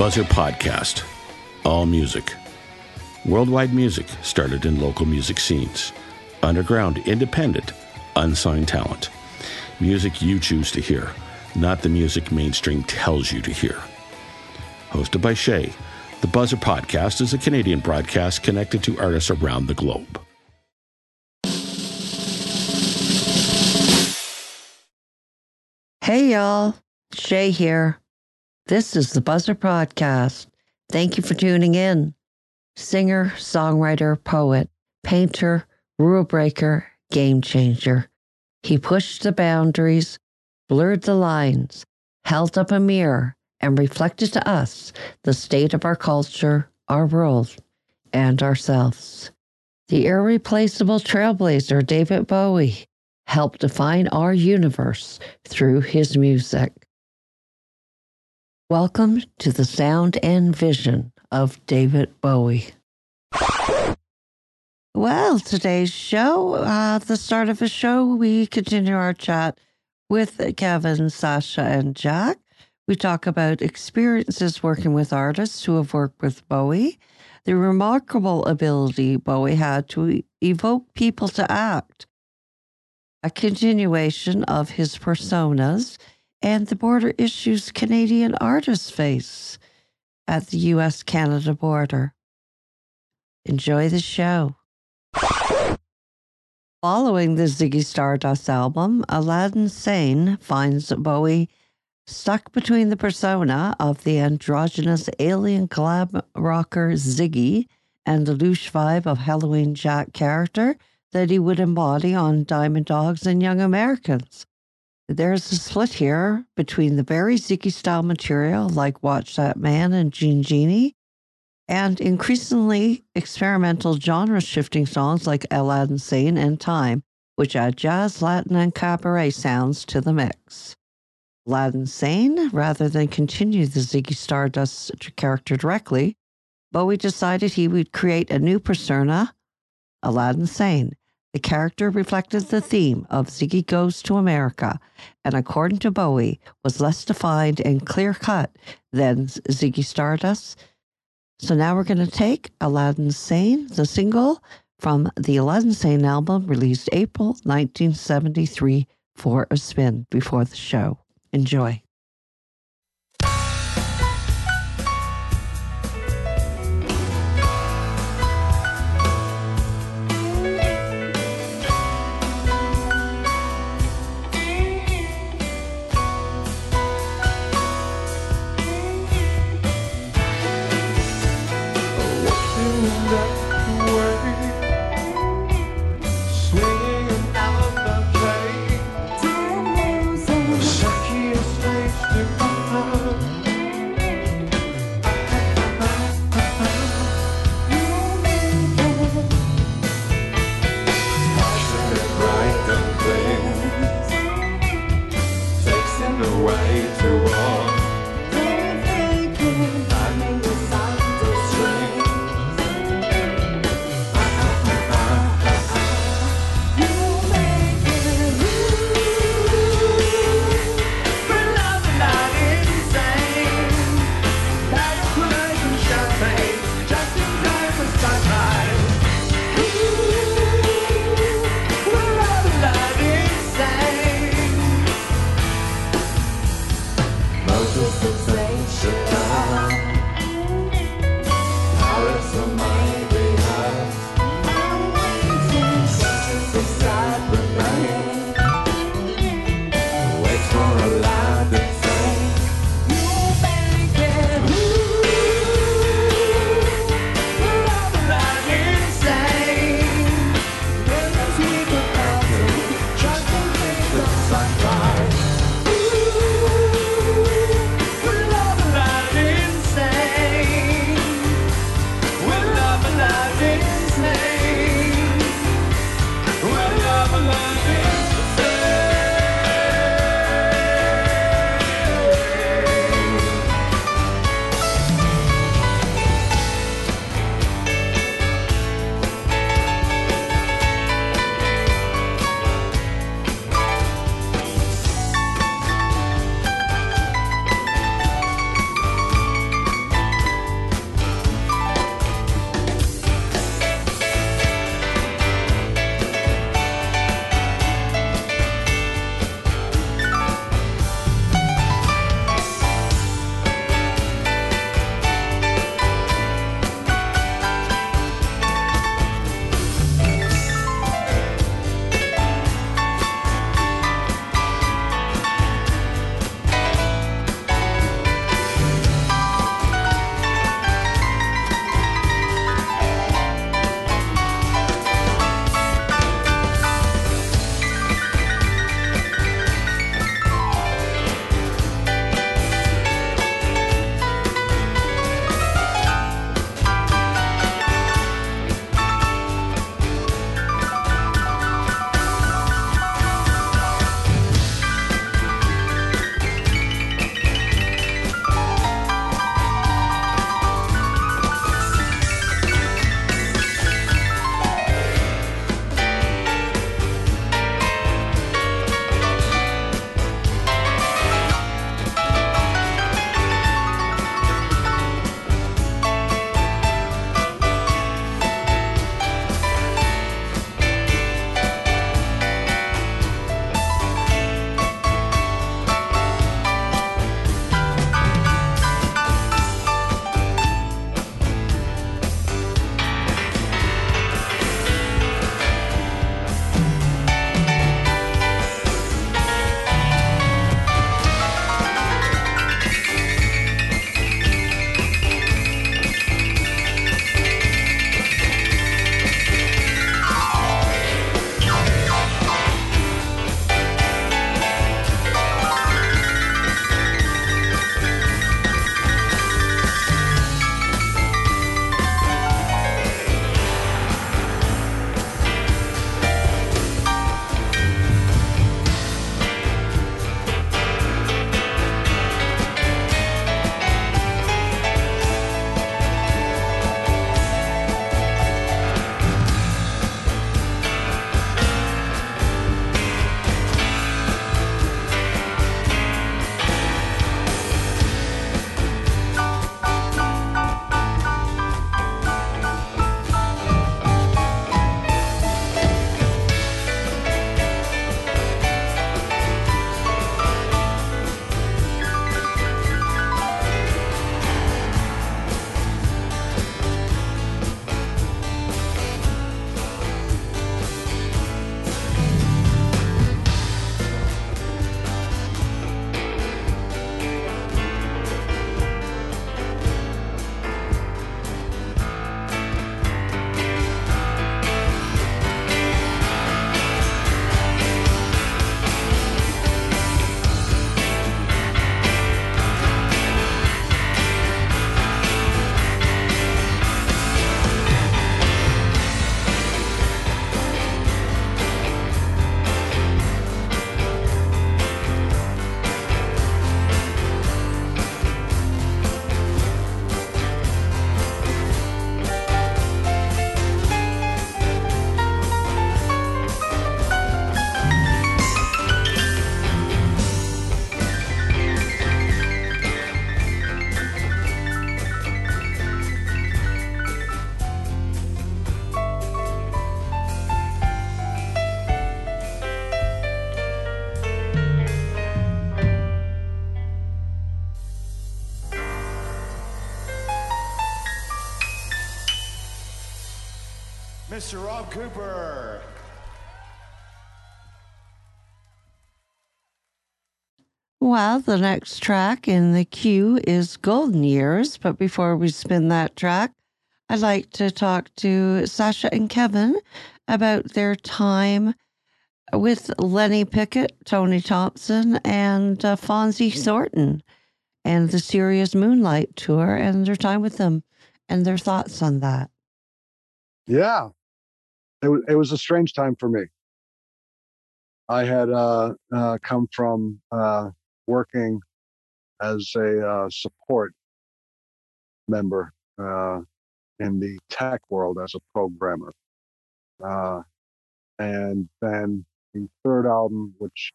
Buzzr Podcast. All music. Worldwide music started in local music scenes. Underground, independent, unsigned talent. Music you choose to hear, not the music mainstream tells you to hear. Hosted by Shay, the Buzzr Podcast is a Canadian broadcast connected to artists around the globe. Hey, y'all. Shay here. This is the Buzzr Podcast. Thank you for tuning in. Singer, songwriter, poet, painter, rule breaker, game changer. He pushed the boundaries, blurred the lines, held up a mirror, and reflected to us the state of our culture, our world, and ourselves. The irreplaceable trailblazer David Bowie helped define our universe through his music. Welcome to the sound and vision of David Bowie. Well, today's show, uh, the start of the show, we continue our chat with Kevin, Sascha, and Jack. We talk about experiences working with artists who have worked with Bowie, the remarkable ability Bowie had to evoke people to act, a continuation of his personas, and the border issues Canadian artists face at the US Canada border. Enjoy the show. Following the Ziggy Stardust album, Aladdin Sane finds Bowie stuck between the persona of the androgynous alien glam rocker Ziggy and the louche vibe of Halloween Jack character that he would embody on Diamond Dogs and Young Americans. There's a split here between the very Ziggy style material like Watch That Man and Jean Genie and increasingly experimental genre shifting songs like Aladdin Sane and Time, which add jazz, Latin, and cabaret sounds to the mix. Aladdin Sane, rather than continue the Ziggy Stardust character directly, Bowie decided he would create a new persona, Aladdin Sane. The character reflected the theme of Ziggy Goes to America, and according to Bowie, was less defined and clear cut than Ziggy Stardust, so now we're going to take Aladdin Sane, the single from the Aladdin Sane album released April 1973 for a spin before the show. Enjoy. Cooper. Well, the next track in the queue is Golden Years. But before we spin that track, I'd like to talk to Sascha and Kevin about their time with Lenny Pickett, Tony Thompson, and uh, Fonzi Thornton, and the Serious Moonlight Tour, and their time with them, and their thoughts on that. Yeah, it was it was a strange time for me. I had uh, uh, come from uh, working as a uh, support member uh, in the tech world as a programmer, uh, and then the third album, which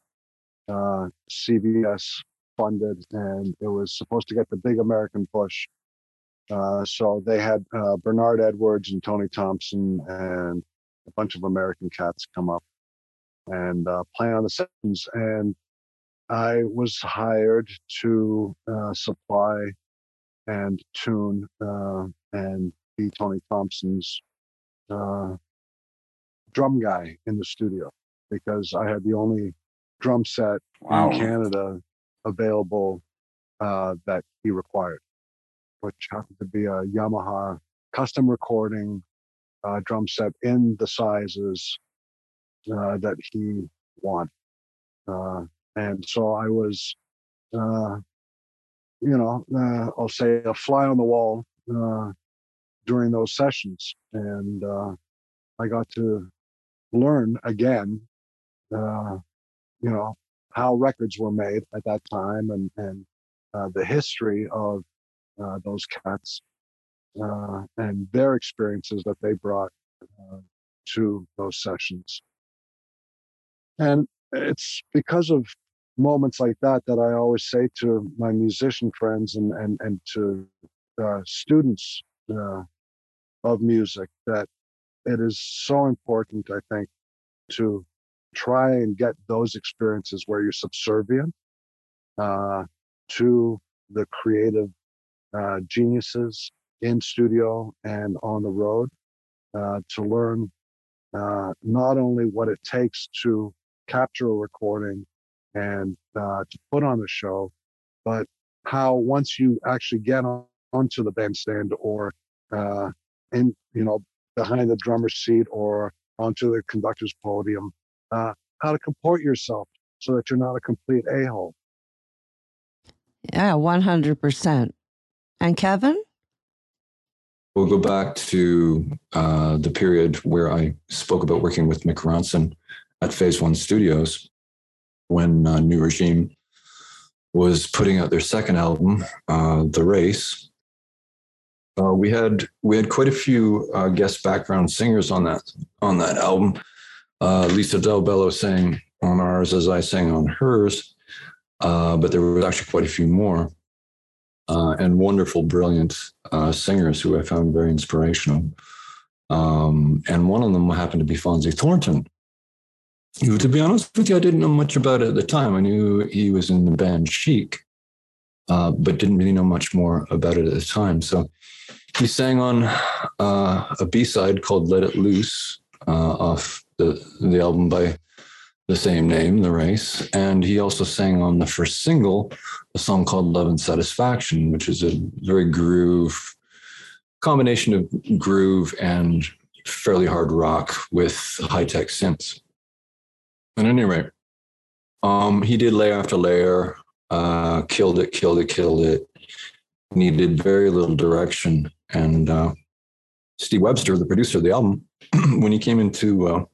CBS funded, and it was supposed to get the big American push. so they had Bernard Edwards and Tony Thompson and a bunch of American cats come up and uh, play on the sessions. And I was hired to uh, supply and tune uh, and be Tony Thompson's uh, drum guy in the studio because I had the only drum set wow. in Canada available uh, that he required, which happened to be a Yamaha custom recording uh, drum set in the sizes uh, that he wanted. Uh, and so I was, uh, you know, uh, I'll say a fly on the wall uh, during those sessions. And I got to learn again, you know, how records were made at that time and, and the history of those cats uh, and their experiences that they brought uh, to those sessions. And it's because of moments like that that I always say to my musician friends and and and to uh, students uh, of music that it is so important, I think, to try and get those experiences where you're subservient uh, to the creative uh, geniuses in studio and on the road uh, to learn uh, not only what it takes to capture a recording and uh, to put on a show, but how once you actually get on, onto the bandstand or uh, in you know behind the drummer's seat or onto the conductor's podium, uh, how to comport yourself so that you're not a complete a hole. Yeah, one hundred percent. And Kevin. We'll go back to uh, the period where I spoke about working with Mick Ronson at Phase One Studios when uh, New Regime was putting out their second album, uh, The Race. Uh, we had we had quite a few uh, guest background singers on that on that album. Uh, Lisa Dal Bello sang on ours as I sang on hers, but there was actually quite a few more uh, and wonderful, brilliant uh, singers who I found very inspirational. Um, and one of them happened to be Fonzi Thornton, to be honest with you, I didn't know much about it at the time. I knew he was in the band Chic, uh, but didn't really know much more about it at the time. So he sang on uh, a B side called Let It Loose uh, off the, the album by the same name, The Race. And he also sang on the first single, a song called Love and Satisfaction, which is a very groove combination of groove and fairly hard rock with high tech synths. At any rate, um, he did layer after layer, uh, killed it, killed it, killed it. Needed very little direction. And uh, Steve Webster, the producer of the album, when he came into uh,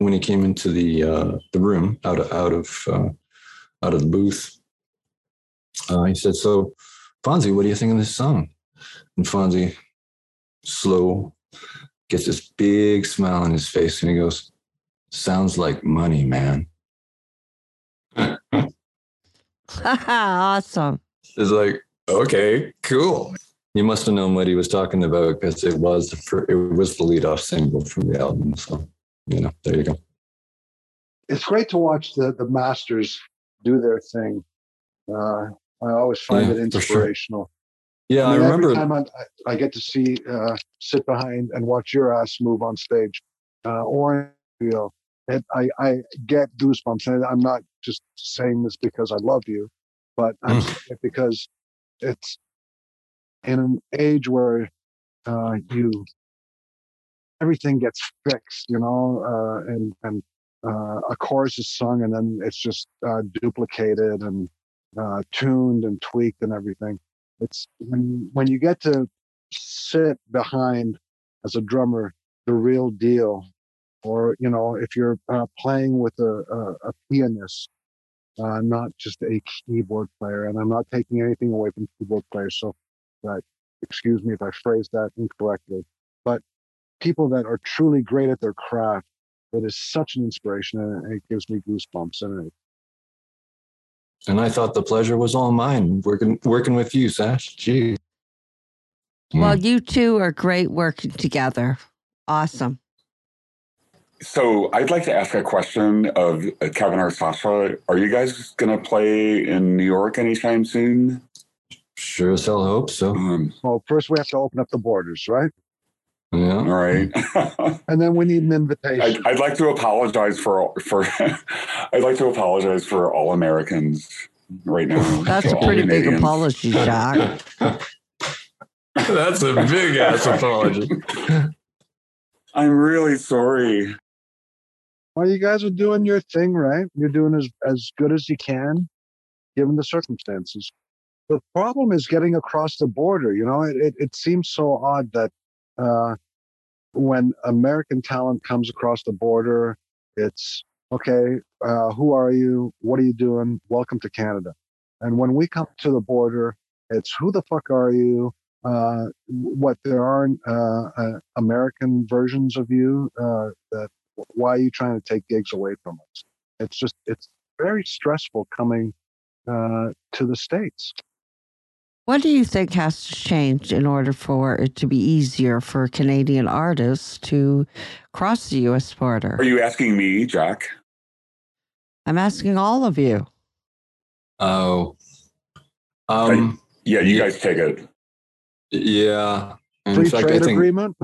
when he came into the uh, the room out of out of uh, out of the booth, uh, he said, "So, Fonzi, what do you think of this song?" And Fonzi, slow, gets this big smile on his face, and he goes, "Sounds like money, man." awesome. It's like, okay, cool. You must have known what he was talking about because it was the, it was the lead off single from the album. So you know, there you go. It's great to watch the the masters do their thing. Uh, I always find yeah, it inspirational. Yeah, I, I, remember. every time I, I get to see uh, sit behind and watch your ass move on stage, uh, or you know, it, I I get goosebumps. And I'm not just saying this because I love you, but I'm Mm. saying it because it's in an age where uh, you everything gets fixed, you know, uh, and and uh, a chorus is sung and then it's just uh, duplicated and uh, tuned and tweaked and everything. It's when when you get to sit behind as a drummer the real deal, or you know, if you're uh, playing with a, a, a pianist, uh, not just a keyboard player. And I'm not taking anything away from keyboard players, so excuse me if I phrased that incorrectly. But people that are truly great at their craft, it is such an inspiration, and it gives me goosebumps. And it, and I thought the pleasure was all mine working working with you, Sash. Gee. Well, Mm. you two are great working together. Awesome. So I'd like to ask a question of uh, Kevin or Sascha. Are you guys going to play in New York anytime soon? Sure as hell hope so. Um, well, first we have to open up the borders, right? All Yeah. right. Mm-hmm. And then we need an invitation. I'd, I'd like to apologize for for. I'd like to apologize for all Americans right now. That's a pretty big apology, Jack. That's a big ass apology. I'm really sorry. well, you guys are doing your thing, right? You're doing as as good as you can, given the circumstances. The problem is getting across the border. You know, it it, it seems so odd that uh, when American talent comes across the border, it's okay. Uh, who are you? What are you doing? Welcome to Canada. And when we come to the border, it's who the fuck are you? Uh, what there aren't uh, uh, American versions of you that why are you trying to take gigs away from us? It's just it's very stressful coming to the states. What do you think has to change in order for it to be easier for Canadian artists to cross the U.S. border? Are you asking me, Jack? I'm asking all of you. Oh. Um. Yeah, you Yeah. guys take it. Yeah. In Free fact, trade think agreement.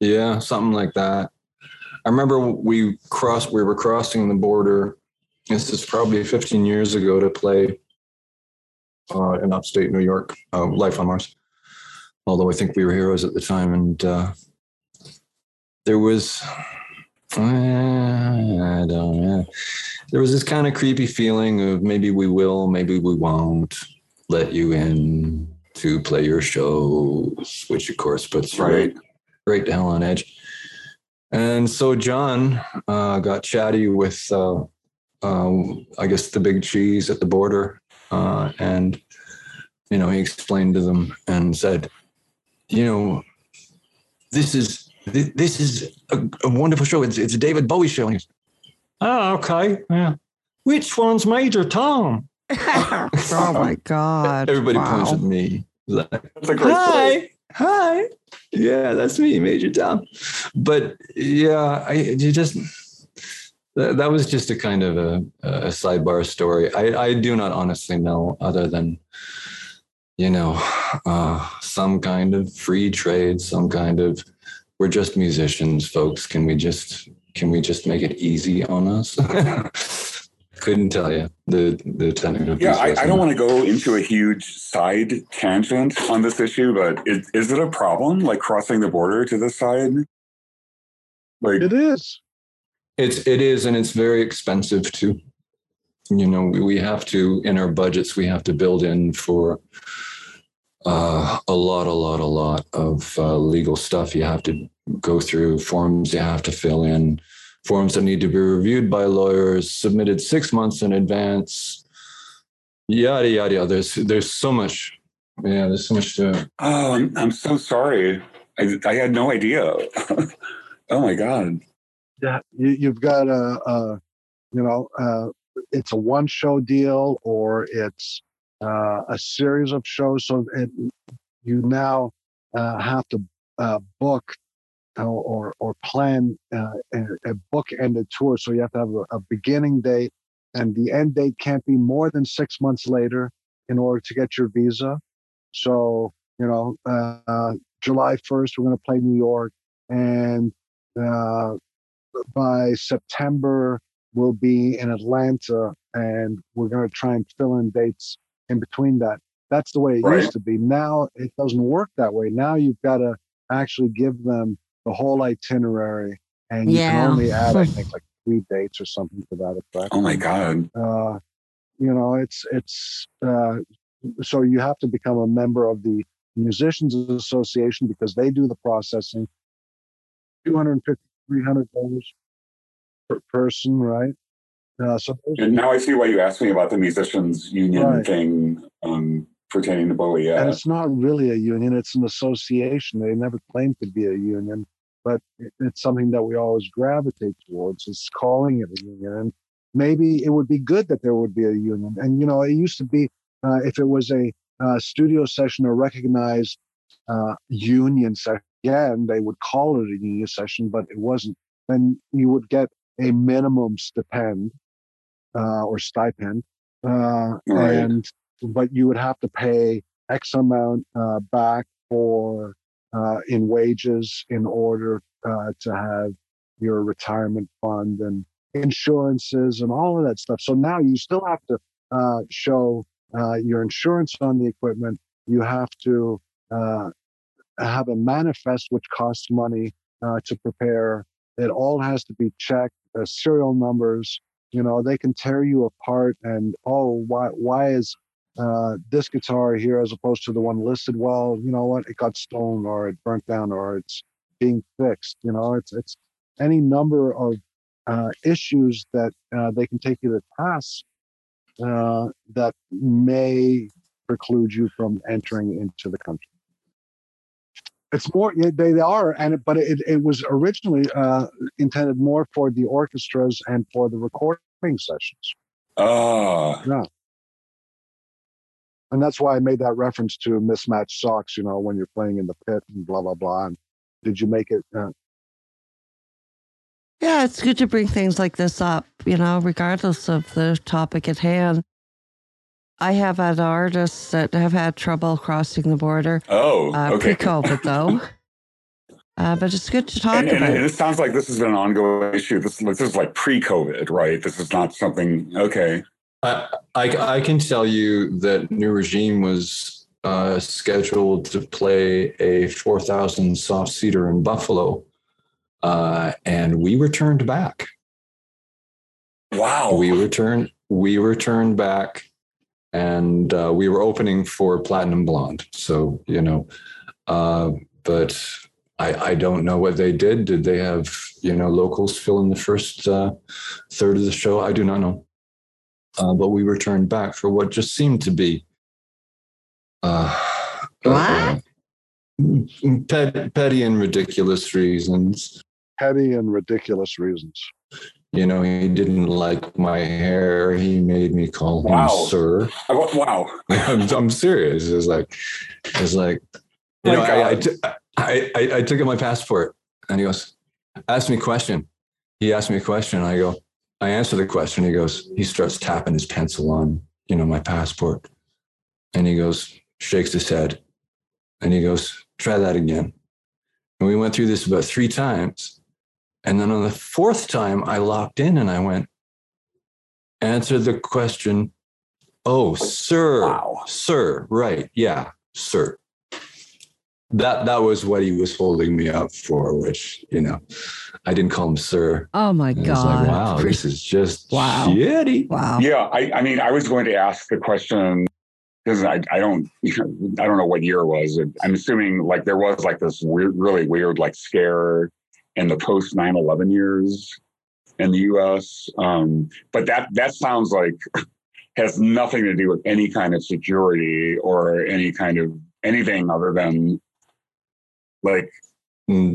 Yeah, something like that. I remember we crossed, we were crossing the border. This is probably 15 years ago to play uh, in upstate New York, uh, Life on Mars. Although I think we were heroes at the time. And uh, there was, uh, I don't know, there was this kind of creepy feeling of maybe we will, maybe we won't let you in to play your shows, which of course puts Right. right to hell on edge. And so John uh, got chatty with, uh, um, I guess, the big cheese at the border. Uh, and, you know, he explained to them and said, you know, this is this is a, a wonderful show. It's, it's a David Bowie show. And he goes, oh, okay. Yeah. Which one's Major Tom? oh my God. Everybody Wow. points at me. Like, That's story. hi, hi. Yeah, that's me, Major Tom. But yeah, I you just that, that was just a kind of a, a sidebar story. I, I do not honestly know, other than you know, uh, some kind of free trade, some kind of we're just musicians, folks. Can we just can we just make it easy on us? Couldn't tell you the the technical. Yeah, I, I don't want to go into a huge side tangent on this issue, but is, is it a problem, like crossing the border to this side? Like, It is. It's it is, and it's very expensive too. You know, we, have to in our budgets we have to build in for uh, a lot, a lot, a lot of uh, legal stuff. You have to go through forms. You have to fill in forms that need to be reviewed by lawyers, submitted six months in advance. Yada yada yada. There's there's so much. Yeah, there's so much to. oh, I'm, I'm so sorry. I, I had no idea. oh my God. Yeah, you, you've got a, a you know, uh, it's a one show deal or it's uh, a series of shows. So it, you now uh, have to uh, book or or, or plan uh, a, a book ended tour. So you have to have a, a beginning date, and the end date can't be more than six months later in order to get your visa. So you know, uh, July 1st, we're going to play New York, and uh, by September, we'll be in Atlanta, and we're going to try and fill in dates in between that. That's the way it Right. used to be. Now it doesn't work that way. Now you've got to actually give them the whole itinerary, and you Yeah. can only add, I think, like three dates or something to that effect Oh my God. uh, you know it's it's uh, so you have to become a member of the musicians association because they do the processing 250 300 dollars per person right uh, so And now I see why you asked me about the musicians union Right. thing um, pertaining to Bowie. and Yeah. it's not really a union it's an association they never claimed to be a union but it, it's something that we always gravitate towards is calling it a union and maybe it would be good that there would be a union and you know it used to be uh, if it was a uh, studio session or recognized uh, union session again they would call it a union session but it wasn't then you would get a minimum stipend uh, or stipend uh, Right. and but you would have to pay X amount uh, back for uh, in wages in order uh, to have your retirement fund and insurances and all of that stuff. So now you still have to uh, show uh, your insurance on the equipment. You have to uh, have a manifest, which costs money uh, to prepare. It all has to be checked. Uh, serial numbers, you know, they can tear you apart. And oh, why why is uh, this guitar here as opposed to the one listed? Well, you know what? It got stolen, or it burnt down, or it's being fixed. You know, it's it's any number of uh, issues that uh, they can take you to task uh, that may preclude you from entering into the country. It's more yeah, they are, and it, but it, it was originally uh, intended more for the orchestras and for the recording sessions, Ah, and that's why I made that reference to mismatched socks. You know, when you're playing in the pit and blah blah blah. And did you make it? Uh, Yeah, it's good to bring things like this up, you know, regardless of the topic at hand. I have had artists that have had trouble crossing the border, oh, uh, okay. pre-COVID though. Uh, but it's good to talk And, and, about. and it sounds like this has been an ongoing issue. This, this is like pre-COVID, right? This is not something. Okay. I, I, I can tell you that New Regime was uh, scheduled to play a 4,000 soft cedar in Buffalo, uh, and we returned back. Wow. We returned. We returned back, and uh, we were opening for Platinum Blonde. So you know, uh, but I, I don't know what they did. Did they have you know locals fill in the first uh, third of the show? I do not know. Uh, but we returned back for what just seemed to be uh, uh, pet, petty and ridiculous reasons. petty and ridiculous reasons. You know, he didn't like my hair. He made me call him sir. I- wow. I'm, I'm serious. It's like, it's like, you My know, I, I, took- I, I, I took out my passport and he goes, asked me a question. He asked me a question. I go, I answer the question. He goes, he starts tapping his pencil on, you know, my passport. And he goes, shakes his head. And he goes, try that again. And we went through this about three times. And then on the fourth time, I locked in and I went, answer the question. Oh, sir. Wow. Sir. Right. Yeah. Sir. That that was what he was holding me up for, which, you know, I didn't call him sir. oh my And God. like, wow, this is just Wow. shitty. wow. Yeah. I, I mean, I was going to ask the question because I, I don't, I don't know what year it was. I'm assuming like there was like this weird, really weird like scare in the post 9-11 years in the U.S. Um, but that that sounds like has nothing to do with any kind of security or any kind of anything other than like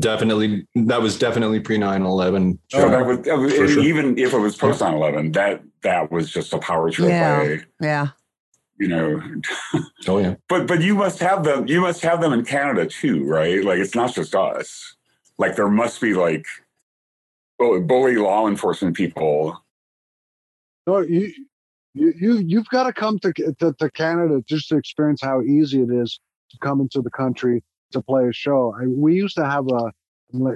Definitely, that was definitely pre 9 11. so that was, that was- sure. even if it was post 9-11 that that was just a power trip Yeah. by Yeah. you know Oh, yeah. but but you must have them you must have them in canada too right like it's not just us like there must be like bully, law enforcement people No, you you you you've got to come to, to to Canada just to experience how easy it is to come into the country to play a show. I, we used to have a,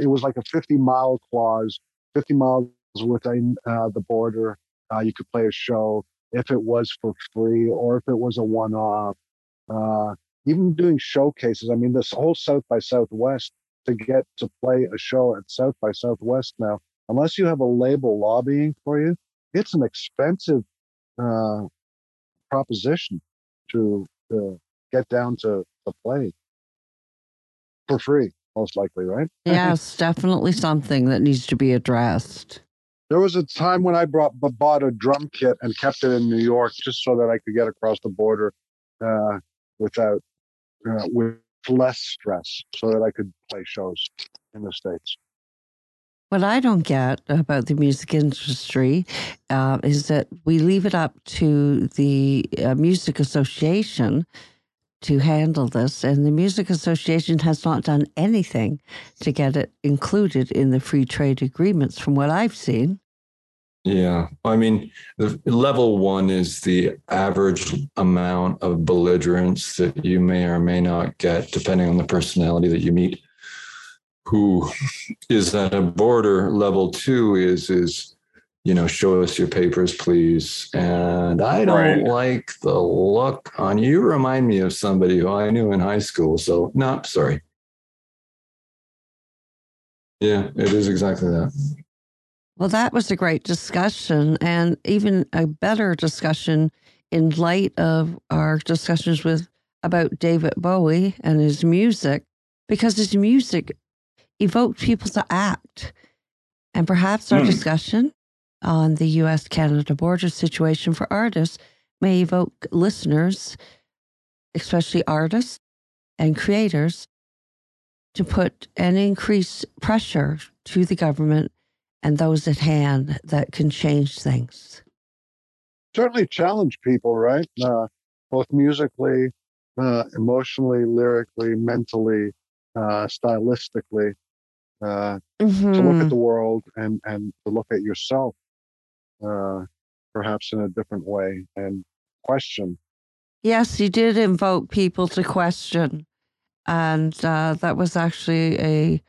it was like a 50 mile clause, 50 miles within uh, the border. Uh, you could play a show if it was for free or if it was a one off. Uh, even doing showcases. I mean, this whole South by Southwest to get to play a show at South by Southwest now, unless you have a label lobbying for you, it's an expensive uh, proposition to, to get down to, to play for free, most likely, right? Yes, definitely something that needs to be addressed. There was a time when I brought bought a drum kit and kept it in New York just so that I could get across the border uh, without uh, with less stress, so that I could play shows in the states. What I don't get about the music industry uh, is that we leave it up to the uh, Music Association to handle this, and the Music Association has not done anything to get it included in the free trade agreements, from what I've seen. Yeah. I mean, the level one is the average amount of belligerence that you may or may not get, depending on the personality that you meet. Who is at a border. Level two is is you know, show us your papers, please. And I don't right. like the look on you. Remind me of somebody who I knew in high school. So, no, sorry. Yeah, it is exactly that. Well, that was a great discussion, and even a better discussion in light of our discussions with about David Bowie and his music, because his music evoked people to act. And perhaps our mm. discussion on the US Canada border situation for artists may evoke listeners, especially artists and creators, to put an increased pressure to the government and those at hand that can change things. Certainly challenge people, right? Uh, both musically, uh, emotionally, lyrically, mentally, uh, stylistically, mm-hmm. to look at Mm-hmm. the world and, and to look at yourself uh, perhaps in a different way and question. Yes, he did invoke people to question. And uh, that was actually a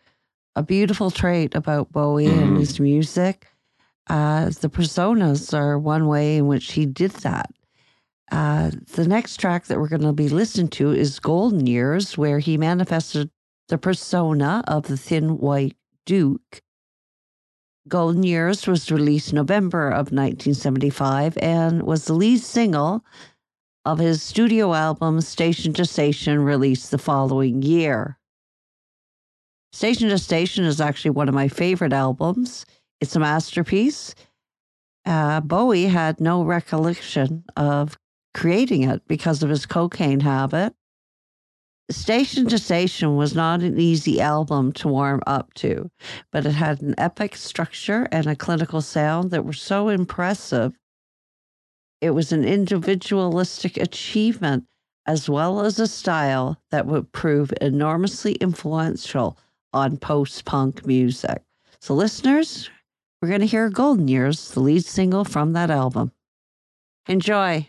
a beautiful trait about Bowie and Mhm. his music. Uh, the personas are one way in which he did that. Uh, the next track that we're going to be listening to is Golden Years, where he manifested the persona of the Thin White Duke. Golden Years was released November of 1975 and was the lead single of his studio album Station to Station, released the following year. Station to Station is actually one of my favorite albums. It's a masterpiece. Uh, Bowie had no recollection of creating it because of his cocaine habit. Station to Station was not an easy album to warm up to, but it had an epic structure and a clinical sound that were so impressive. It was an individualistic achievement as well as a style that would prove enormously influential on post punk music. So, listeners, we're going to hear Golden Years, the lead single from that album. Enjoy.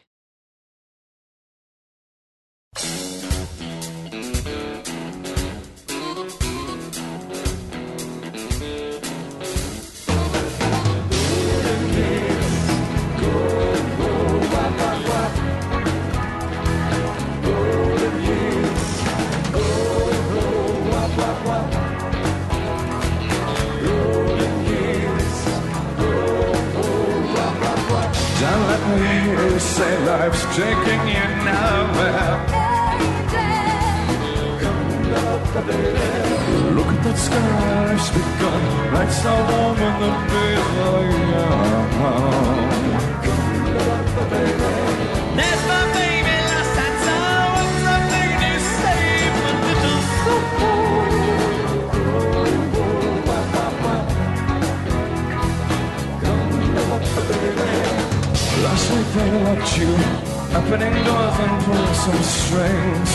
Say life's taking you nowhere. Look at that sky, life's begun. Nights so long and the days some strings.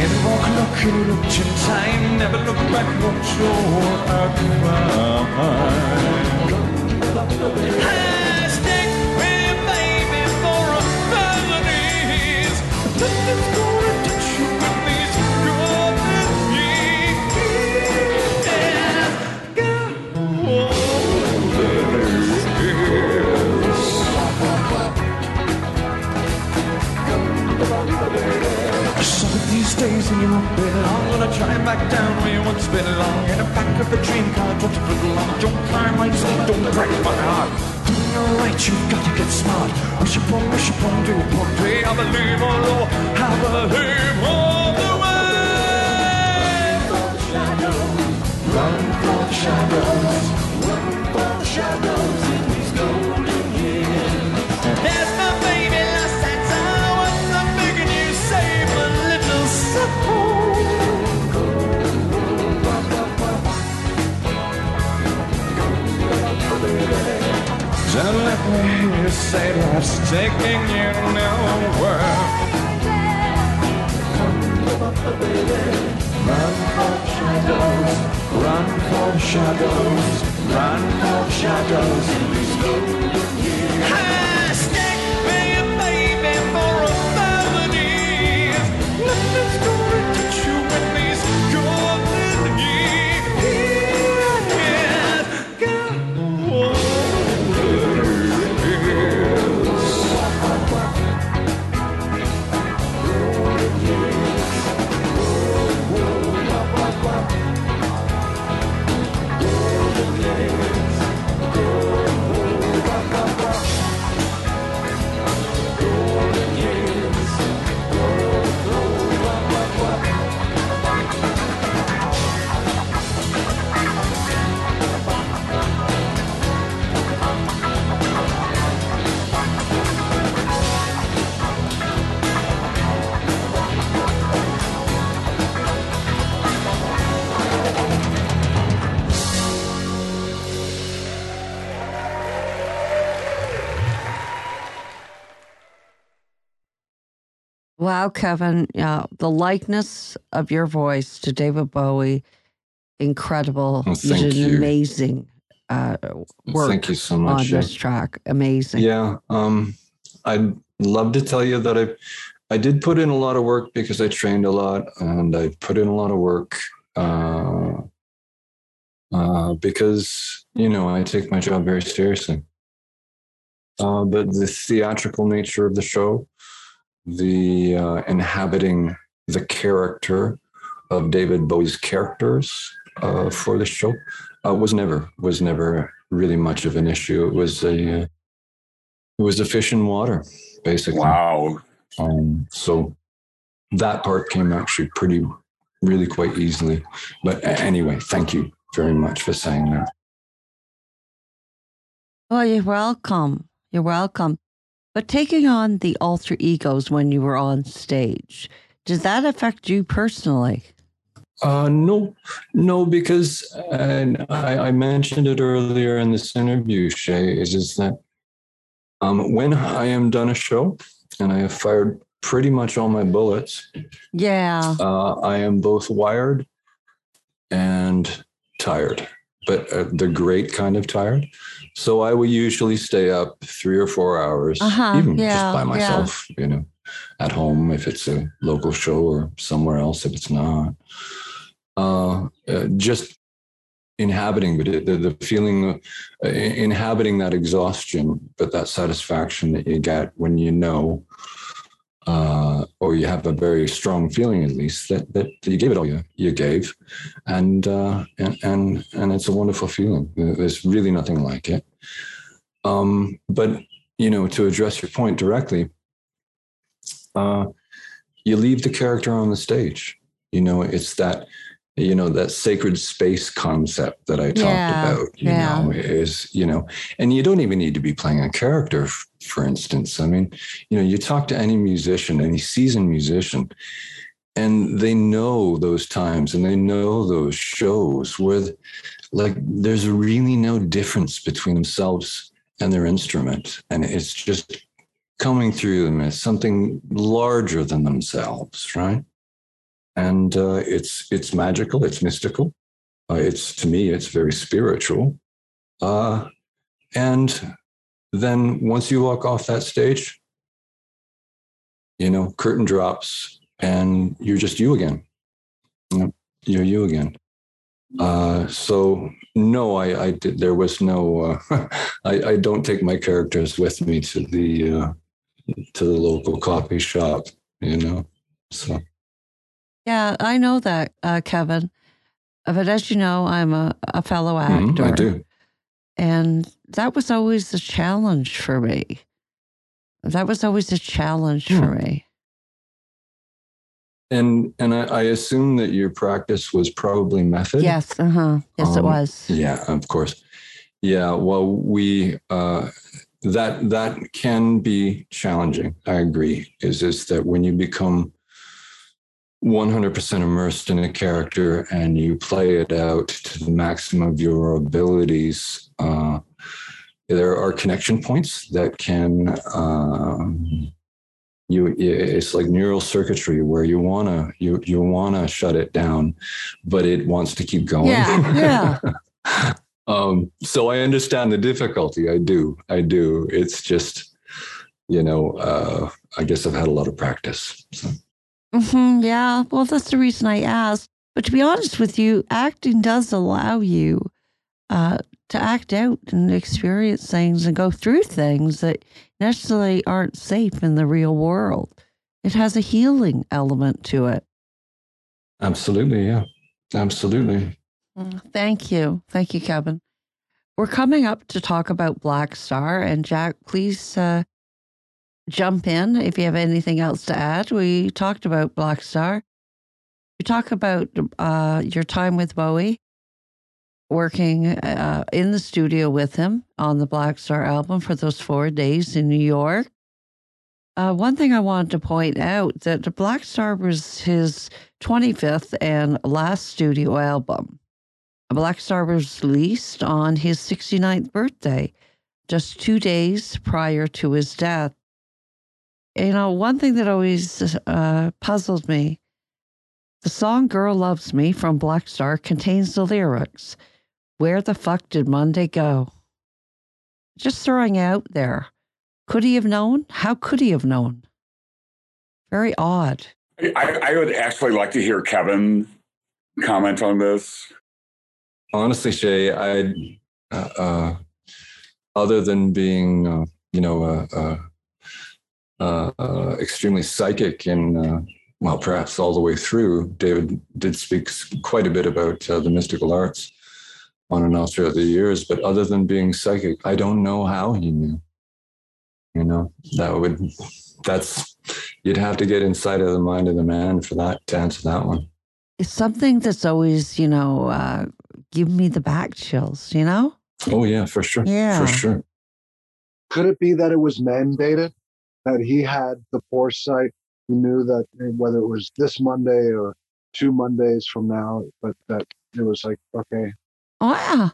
And walk lucky, looked in time, never look back, what you're at back down where you once belong. In the back of a dream car, don't put along. Don't climb my soul, don't break my heart. Doing alright, you've got to get smart. Wish upon, wish upon, do upon, pray. I believe the way. I believe all the way. Run for the shadows. Run for the shadows in you say life's taking you nowhere. Run for shadows, run for shadows, run for shadows Wow, Kevin. Yeah, the likeness of your voice to David Bowie, incredible. You did an you. amazing uh, work Thank you so on much. yeah. this track. Amazing. Yeah, um, I'd love to tell you that I, I did put in a lot of work because I trained a lot, and I put in a lot of work uh, uh, because you know I take my job very seriously. Uh, but the theatrical nature of the show, the uh, inhabiting the character of David Bowie's characters uh, for the show uh, was never was never really much of an issue. It was a uh, it was a fish in water, basically. Wow. Um, so that part came actually pretty, really quite easily. But anyway, thank you very much for saying that. Oh, you're welcome. You're welcome. But taking on the alter egos when you were on stage, did that affect you personally? Uh, no, no, because and I, I mentioned it earlier in this interview, Shay, is, is that um, when I am done a show and I have fired pretty much all my bullets, Yeah. uh, I am both wired and tired, but uh, the great kind of tired. So I will usually stay up three or four hours, Uh-huh, even yeah, just by yeah. myself, you know, at home if it's a local show or somewhere else if it's not. Uh, uh, just inhabiting but the, the feeling of uh, inhabiting that exhaustion but that satisfaction that you get when you know uh, or you have a very strong feeling at least that, that you gave it all you, you gave. And, uh, and and and it's a wonderful feeling. There's really nothing like it. Um, but you know to address your point directly uh, you leave the character on the stage. You know it's that you know that sacred space concept that i talked Yeah, about you yeah. know is you know and you don't even need to be playing a character for instance. I mean you know you talk to any musician any seasoned musician and they know those times and they know those shows where like there's really no difference between themselves and their instrument. And it's just coming through them as something larger than themselves right and uh, it's it's magical it's mystical. Uh, it's to me it's very spiritual. Uh, and then once you walk off that stage you know curtain drops and you're just you again. You're you again. Uh, so no i i did there was no uh, I, I don't take my characters with me to the uh, to the local coffee shop you know so Yeah, I know that, uh, Kevin. But as you know, I'm a, a fellow actor. Mhm, I do. And that was always a challenge for me. That was always a challenge for Hmm. me. And and I, I assume that your practice was probably method. Yes, uh huh. Yes, it Um, was. Yeah, of course. Yeah, well, we uh, that that can be challenging. I agree. Is is that when you become 100% immersed in a character and you play it out to the maximum of your abilities, uh, there are connection points that can. Um, you, it's like neural circuitry where you wanna you you wanna shut it down, but it wants to keep going. Yeah, yeah. um, so I understand the difficulty. I do. I do. It's just, you know, uh, I guess I've had a lot of practice. So. Hmm yeah. Well, that's the reason I asked. But to be honest with you, acting does allow you uh, to act out and experience things and go through things that necessarily aren't safe in the real world. It has a healing element to it. Absolutely. Yeah. Absolutely. Mm, Thank you. Thank you, Kevin. We're coming up to talk about Blackstar. And Jack, please uh, jump in if you have anything else to add. We talked about Blackstar. We talk about uh, your time with Bowie, working uh, in the studio with him on the Blackstar album for those four days in New York. Uh, one thing I wanted to point out that Blackstar was his 25th and last studio album. Blackstar was released on his 69th birthday, just two days prior to his death. You know, one thing that always uh, puzzled me the song Girl Loves Me from Blackstar contains the lyrics Where the fuck did Monday go? Just throwing it out there. Could he have known? How could he have known? Very odd. I, I would actually like to hear Kevin comment on this. Honestly, Shay, I, uh, uh, other than being, uh, you know, uh, uh, extremely psychic and, uh, well, perhaps all the way through, David did speak quite a bit about uh, the mystical arts on and off throughout the years. But other than being psychic, I don't know how he knew. You know, that would, that's, you'd have to get inside of the mind of the man for that to answer that one. It's something that's always, you know, uh, give me the back chills, you know? Oh, yeah, for sure. Yeah. For sure. Could it be that it was mandated that he had the foresight? He knew that whether it was this Monday or two Mondays from now, but that it was like, okay, Wow.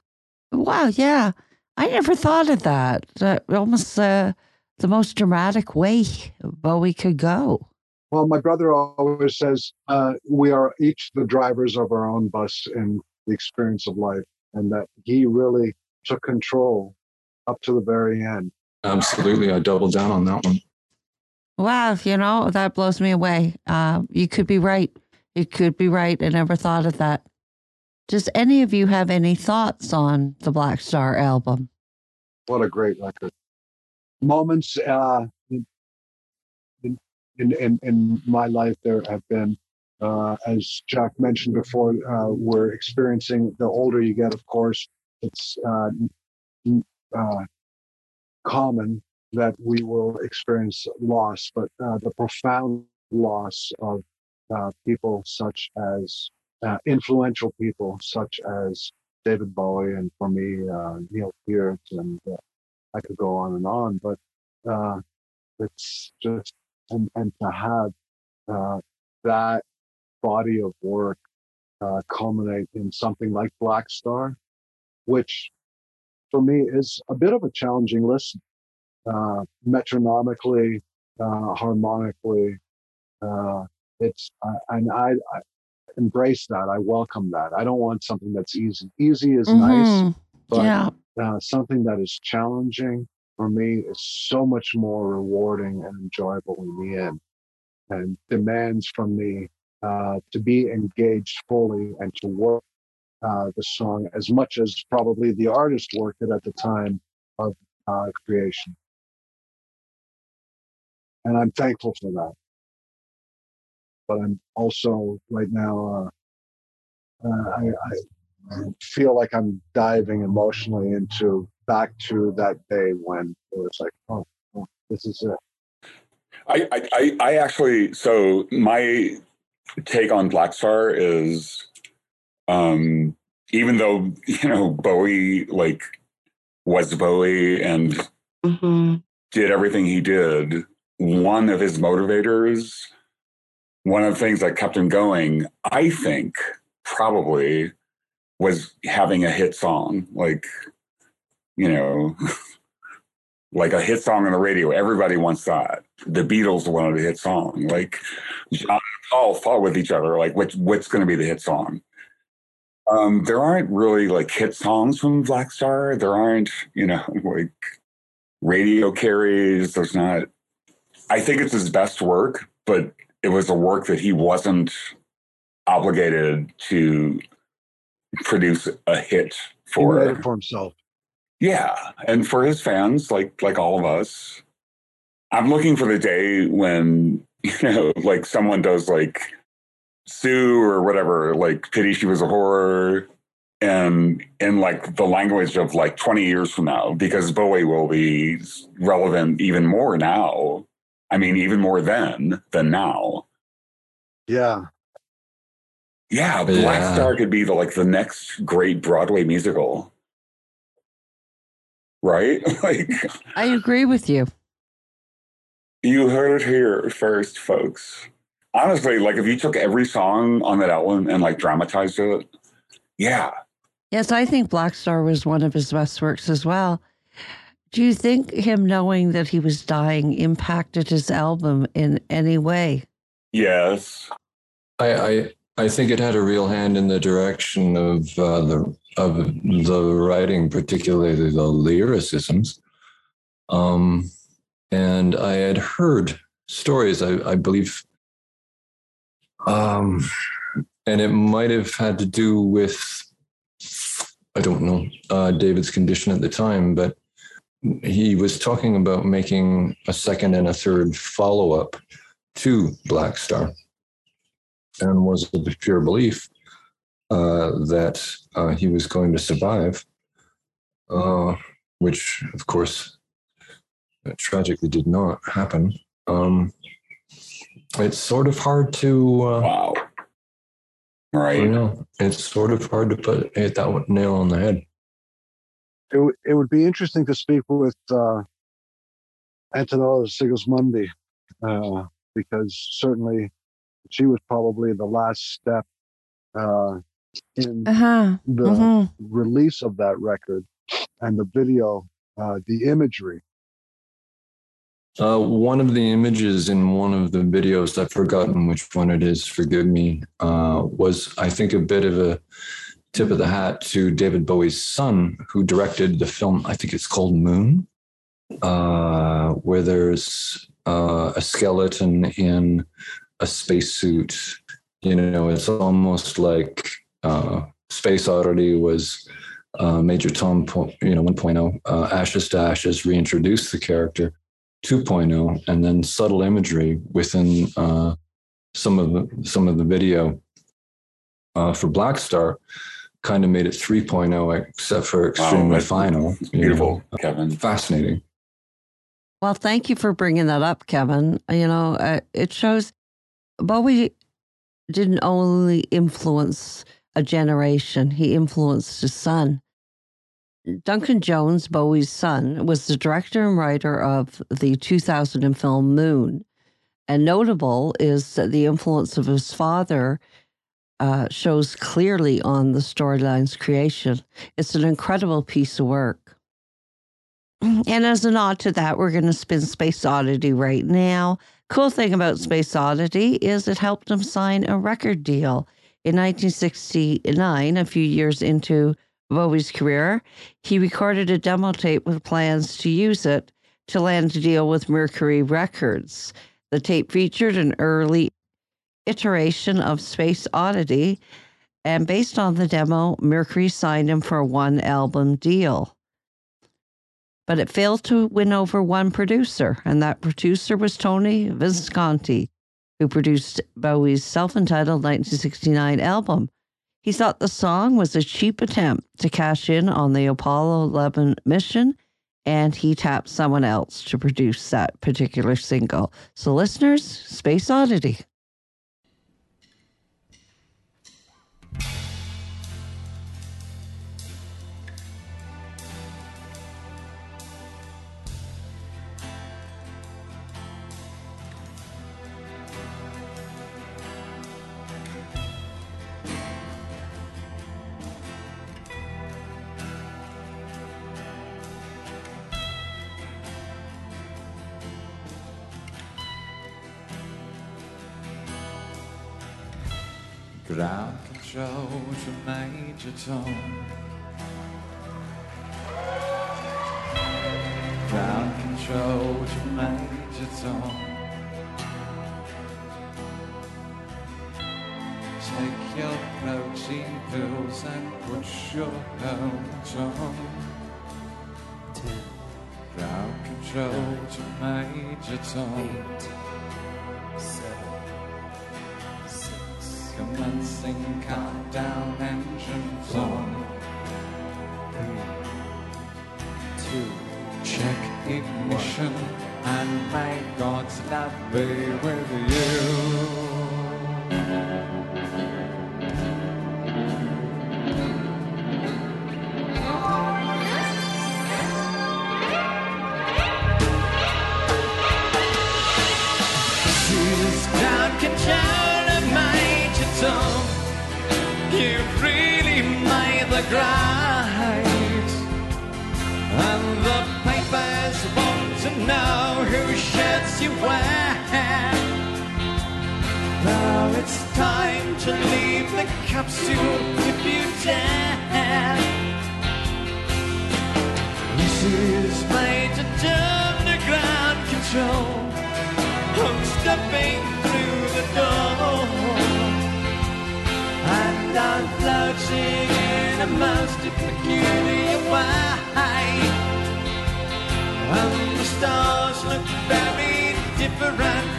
Wow. Yeah. I never thought of that. That almost uh, the most dramatic way Bowie could go. Well, my brother always says uh, we are each the drivers of our own bus in the experience of life, and that he really took control up to the very end. Absolutely. I double down on that one. Wow. You know, that blows me away. Uh, you could be right. You could be right. I never thought of that. Does any of you have any thoughts on the Blackstar album? What a great record! Moments uh, in, in in my life there have been, uh, as Jack mentioned before, uh, we're experiencing. The older you get, of course, it's uh, uh, common that we will experience loss, but uh, the profound loss of uh, people such as uh, influential people such as David Bowie and for me uh, Neil Peart and uh, I could go on and on, but uh, it's just and and to have that body of work culminate in something like Blackstar, which for me is a bit of a challenging listen, uh, metronomically, uh, harmonically. Uh, it's uh, and I, I embrace that. I welcome that. I don't want something that's easy. Easy is nice, Mhm. but yeah. uh, something that is challenging for me is so much more rewarding and enjoyable in the end and demands from me uh, to be engaged fully and to work uh, the song as much as probably the artist worked it at the time of uh, creation. And I'm thankful for that. but I'm also right now. Uh, uh, I, I feel like I'm diving emotionally into back to that day when it was like, oh, oh this is it. I, I, I actually, so my take on Blackstar is, um, even though you know Bowie like was Bowie and Mm-hmm. did everything he did, one of his motivators, one of the things that kept him going, I think probably was having a hit song, like you know, like a hit song on the radio. Everybody wants that. The Beatles wanted a hit song. Like John and Paul fought with each other. Like which what's going to be the hit song? Um, there aren't really like hit songs from Blackstar. There aren't, you know, like radio carries. There's not. I think it's his best work, but it was a work that he wasn't obligated to produce a hit He made for. it for himself. Yeah, and for his fans, like like all of us, I'm looking for the day when you know, like someone does like Sue or whatever, like pity she was a horror, and in like the language of like 20 years from now, because Bowie will be relevant even more now. I mean, even more then than now. Yeah, Yeah, Black Yeah. Star could be the like the next great Broadway musical. Right? like I agree with you. You heard it here first, folks. Honestly, like if you took every song on that album and like dramatized it, yeah. Yes, I think Blackstar was one of his best works as well. Do you think him knowing that he was dying impacted his album in any way? Yes. I, I I think it had a real hand in the direction of uh, the of the writing, particularly the lyricisms. Um, and I had heard stories. I, I believe, um, and it might have had to do with I don't know uh, David's condition at the time, but he was talking about making a second and a third follow up to Blackstar and was of the pure belief uh, that uh, he was going to survive, uh, which, of course, tragically did not happen. Um, it's sort of hard to, uh, Wow. you Right. know, it's sort of hard to put hit that nail on the head. It, w- it would be interesting to speak with uh, Antonella Sigismondi uh, because certainly she was probably the last step uh, in Uh-huh. the hmm release of that record and the video, uh, the imagery. Uh, one of the images in one of the videos, I've forgotten which one it is, forgive me, uh, was, I think, a bit of a tip of the hat to David Bowie's son, who directed the film, I think it's called Moon, uh, where there's uh, a skeleton in a spacesuit. You know, it's almost like uh, Space Oddity was uh, Major Tom, you know, 1.0, uh, Ashes to Ashes reintroduced the character. 2.0 and then subtle imagery within uh, some of the some of the video uh, for Blackstar kind of made it 3.0 except for extremely that's- final. Beautiful, know. Kevin. fascinating. Well, thank you for bringing that up, Kevin. You know, uh, it shows Bowie didn't only influence a generation, he influenced his son. Duncan Jones, Bowie's son, was the director and writer of the 2000 film Moon. And notable is that the influence of his father uh, shows clearly on the storyline's creation. It's an incredible piece of work. And as a nod to that, we're going to spin Space Oddity right now. Cool thing about Space Oddity is it helped him sign a record deal. In 1969, a few years into Bowie's career, he recorded a demo tape with plans to use it to land a deal with Mercury Records. The tape featured an early iteration of Space Oddity, and based on the demo, Mercury signed him for a one album deal but it failed to win over one producer, and that producer was Tony Visconti. who produced Bowie's self entitled 1969 album. He thought the song was a cheap attempt to cash in on the Apollo 11 mission, and he tapped someone else to produce that particular single. So, listeners, Space Oddity. Ground control to Major Tom. Ground control to Major Tom. Take your protein pills and put your helmet on. Ground control to Major Tom. Commencing countdown engines on. Two, check ignition and may God's love be with you. Made. And the papers want to know who shirts you wear. Now it's time to leave the capsule if you dare. This is Major to ground control. I'm stepping through the door And I'm floating in a most peculiar way. And the stars look very different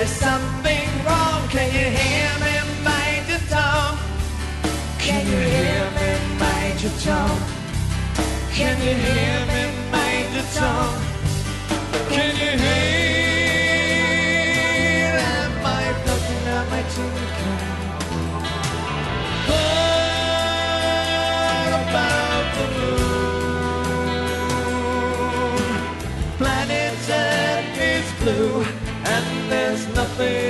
There's something wrong. Can you hear me, Major Tom? Can you hear me, Major Tom? Can you hear me, Major Tom? Can nothing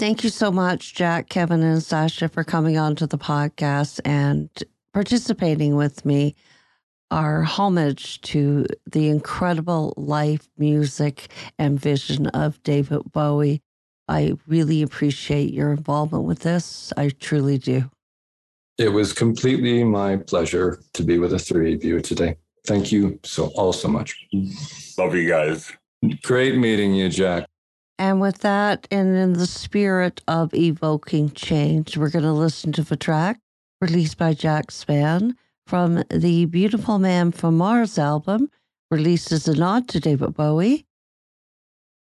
Thank you so much, Jack, Kevin, and Sascha, for coming on to the podcast and participating with me. Our homage to the incredible life, music, and vision of David Bowie. I really appreciate your involvement with this. I truly do. It was completely my pleasure to be with the three of you today. Thank you so all so much. Love you guys. Great meeting you, Jack. And with that, and in the spirit of evoking change, we're going to listen to the track released by Jack Spann from the Beautiful Man from Mars album, released as a nod to David Bowie.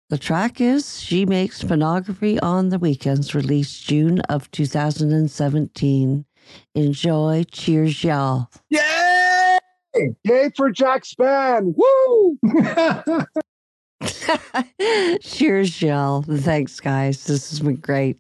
The track is She Makes Pornography on the Weekends, released June of 2017. Enjoy. Cheers, y'all. Yay! Yay for Jack Spann! Woo! Cheers, y'all. Thanks, guys. This has been great.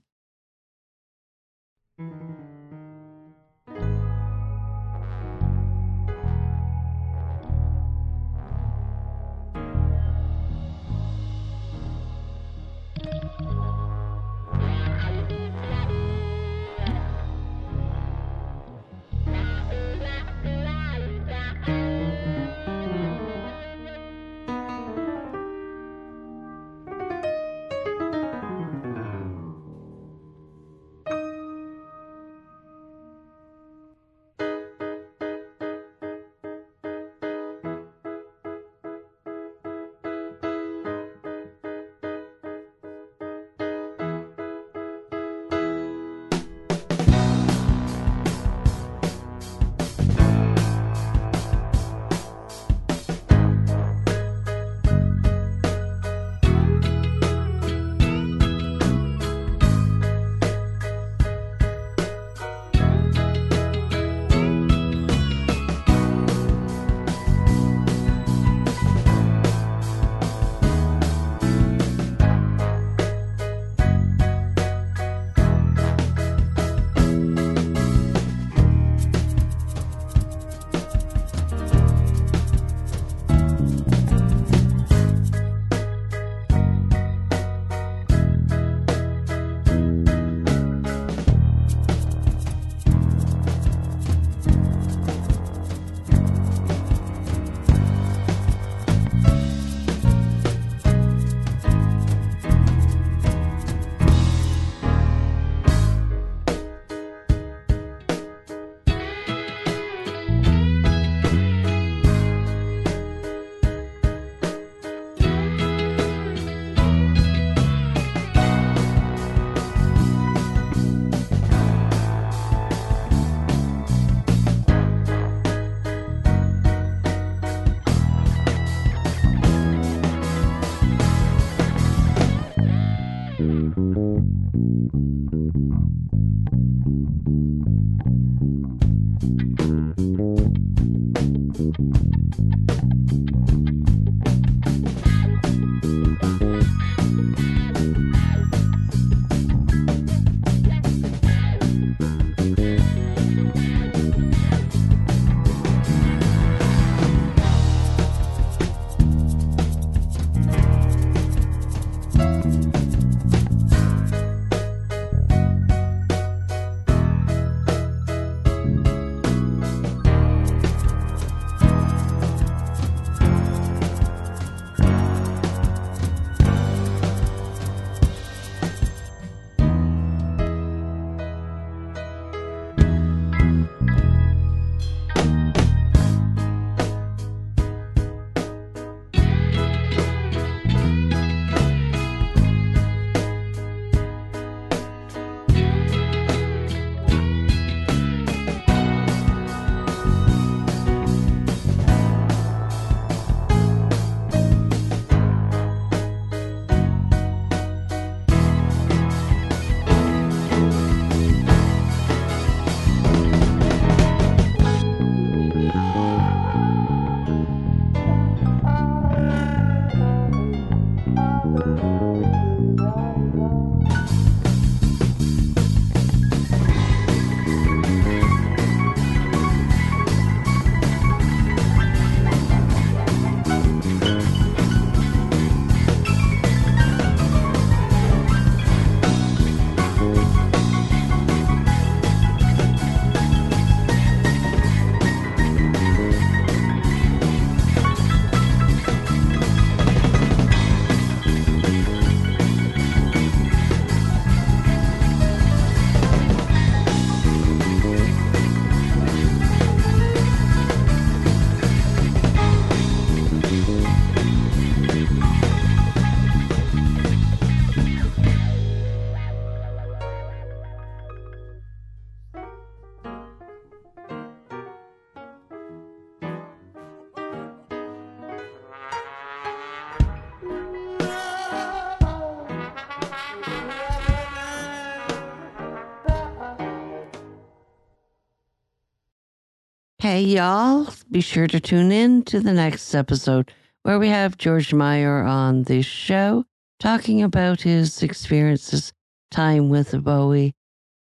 Hey, y'all, be sure to tune in to the next episode where we have George Meyer on the show talking about his experiences, time with Bowie,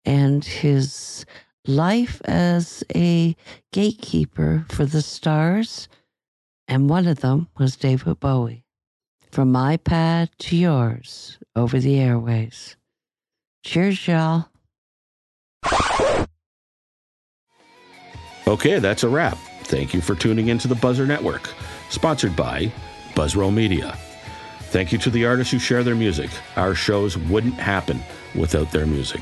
and his life as a gatekeeper for the stars. And one of them was David Bowie. From my pad to yours over the airways. Cheers, y'all. Okay, that's a wrap. Thank you for tuning into the Buzzr Network, sponsored by Buzzrow Media. Thank you to the artists who share their music. Our shows wouldn't happen without their music.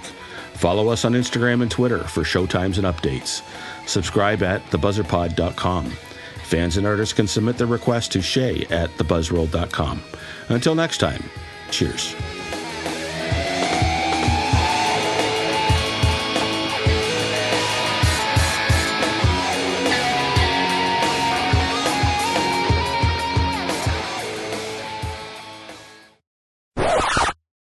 Follow us on Instagram and Twitter for showtimes and updates. Subscribe at thebuzzerpod.com. Fans and artists can submit their requests to shay at thebuzzroll.com. Until next time, cheers.